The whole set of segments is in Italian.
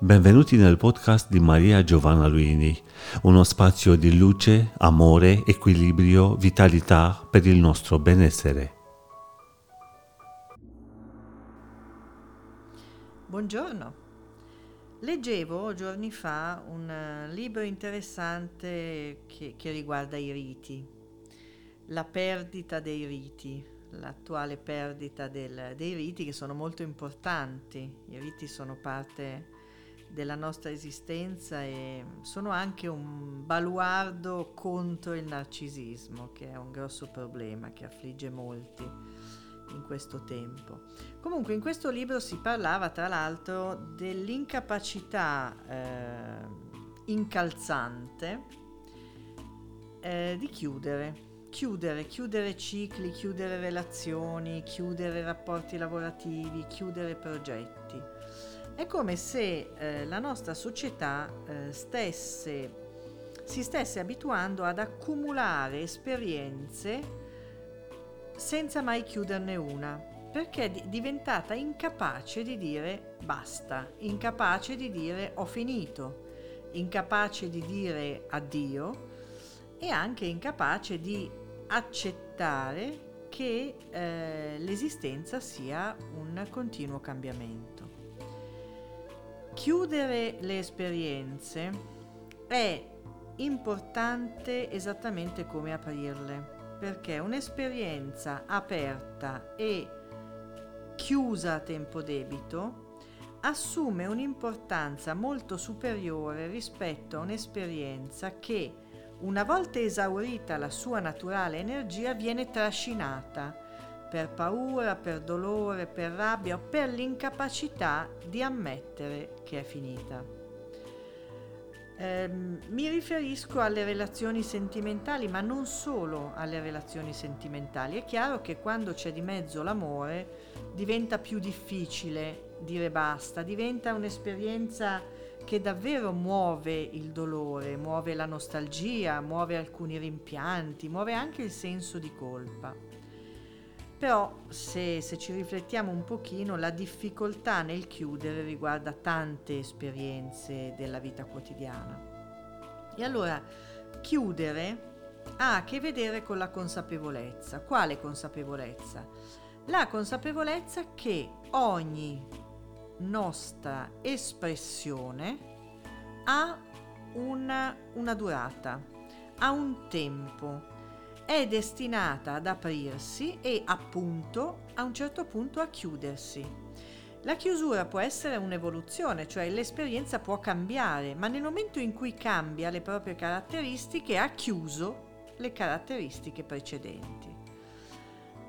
Benvenuti nel podcast di Maria Giovanna Luini, uno spazio di luce, amore, equilibrio, vitalità per il nostro benessere. Buongiorno. Leggevo giorni fa un eh, libro interessante che, che riguarda i riti, la perdita dei riti, l'attuale perdita del, dei riti che sono molto importanti. I riti sono parte della nostra esistenza e sono anche un baluardo contro il narcisismo, che è un grosso problema che affligge molti in questo tempo. Comunque in questo libro si parlava tra l'altro dell'incapacità eh, incalzante eh, di chiudere. Chiudere, chiudere cicli, chiudere relazioni, chiudere rapporti lavorativi, chiudere progetti. È come se eh, la nostra società eh, stesse, si stesse abituando ad accumulare esperienze senza mai chiuderne una, perché è diventata incapace di dire basta, incapace di dire ho finito, incapace di dire addio e anche incapace di accettare che eh, l'esistenza sia un continuo cambiamento. Chiudere le esperienze è importante esattamente come aprirle, perché un'esperienza aperta e chiusa a tempo debito assume un'importanza molto superiore rispetto a un'esperienza che, una volta esaurita la sua naturale energia, viene trascinata per paura, per dolore, per rabbia o per l'incapacità di ammettere che è finita. Eh, mi riferisco alle relazioni sentimentali, ma non solo alle relazioni sentimentali. È chiaro che quando c'è di mezzo l'amore diventa più difficile dire basta, diventa un'esperienza che davvero muove il dolore, muove la nostalgia, muove alcuni rimpianti, muove anche il senso di colpa. Però se, se, ci riflettiamo un pochino, la difficoltà nel chiudere riguarda tante esperienze della vita quotidiana. E allora chiudere ha a che vedere con la consapevolezza. Quale consapevolezza? La consapevolezza che ogni nostra espressione ha una, una durata, ha un tempo è destinata ad aprirsi e appunto a un certo punto a chiudersi. La chiusura può essere un'evoluzione, cioè l'esperienza può cambiare, ma nel momento in cui cambia le proprie caratteristiche ha chiuso le caratteristiche precedenti.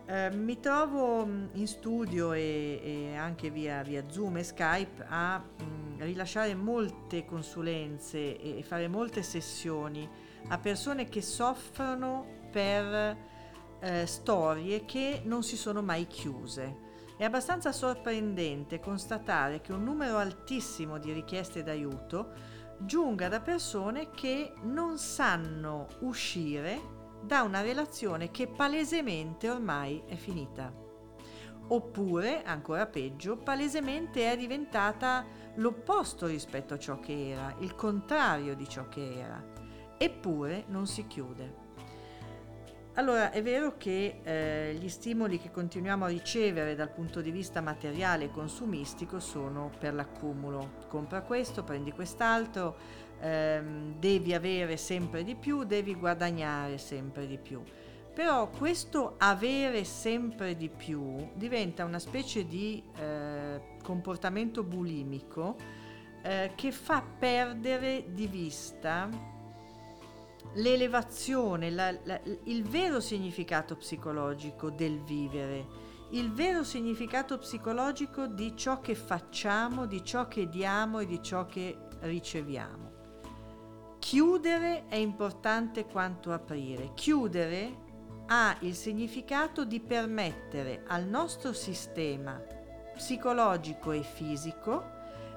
Eh, mi trovo in studio e, e anche via, via, Zoom e Skype a mh, rilasciare molte consulenze e fare molte sessioni a persone che soffrono per eh, storie che non si sono mai chiuse. È abbastanza sorprendente constatare che un numero altissimo di richieste d'aiuto giunga da persone che non sanno uscire da una relazione che palesemente ormai è finita. Oppure, ancora peggio, palesemente è diventata l'opposto rispetto a ciò che era, il contrario di ciò che era. Eppure non si chiude. Allora, è vero che eh, gli stimoli che continuiamo a ricevere dal punto di vista materiale e consumistico sono per l'accumulo. Compra questo, prendi quest'altro, ehm, devi avere sempre di più, devi guadagnare sempre di più. Però questo avere sempre di più diventa una specie di eh, comportamento bulimico eh, che fa perdere di vista l'elevazione, la, la, il vero significato psicologico del vivere, il vero significato psicologico di ciò che facciamo, di ciò che diamo e di ciò che riceviamo. Chiudere è importante quanto aprire. Chiudere ha il significato di permettere al nostro sistema psicologico e fisico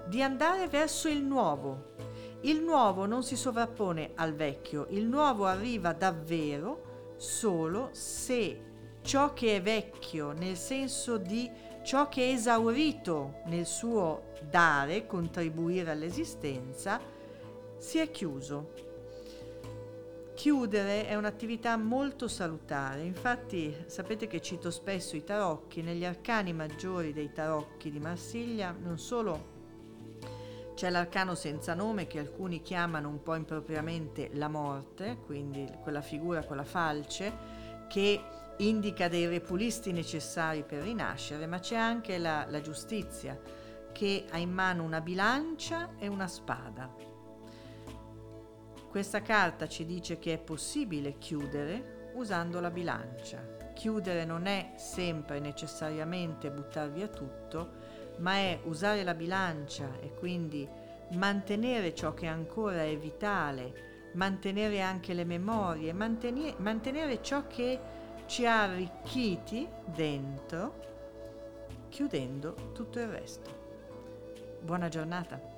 di andare verso il nuovo, il nuovo non si sovrappone al vecchio, il nuovo arriva davvero solo se ciò che è vecchio, nel senso di ciò che è esaurito nel suo dare, contribuire all'esistenza, si è chiuso. Chiudere è un'attività molto salutare, infatti sapete che cito spesso i tarocchi, negli arcani maggiori dei tarocchi di Marsiglia non solo c'è l'arcano senza nome che alcuni chiamano un po' impropriamente la morte, quindi quella figura, quella falce, che indica dei repulisti necessari per rinascere, ma c'è anche la, la giustizia che ha in mano una bilancia e una spada. Questa carta ci dice che è possibile chiudere usando la bilancia. Chiudere non è sempre necessariamente buttare via tutto, ma è usare la bilancia e quindi mantenere ciò che ancora è vitale, mantenere anche le memorie, mantenere, mantenere ciò che ci ha arricchiti dentro, chiudendo tutto il resto. Buona giornata.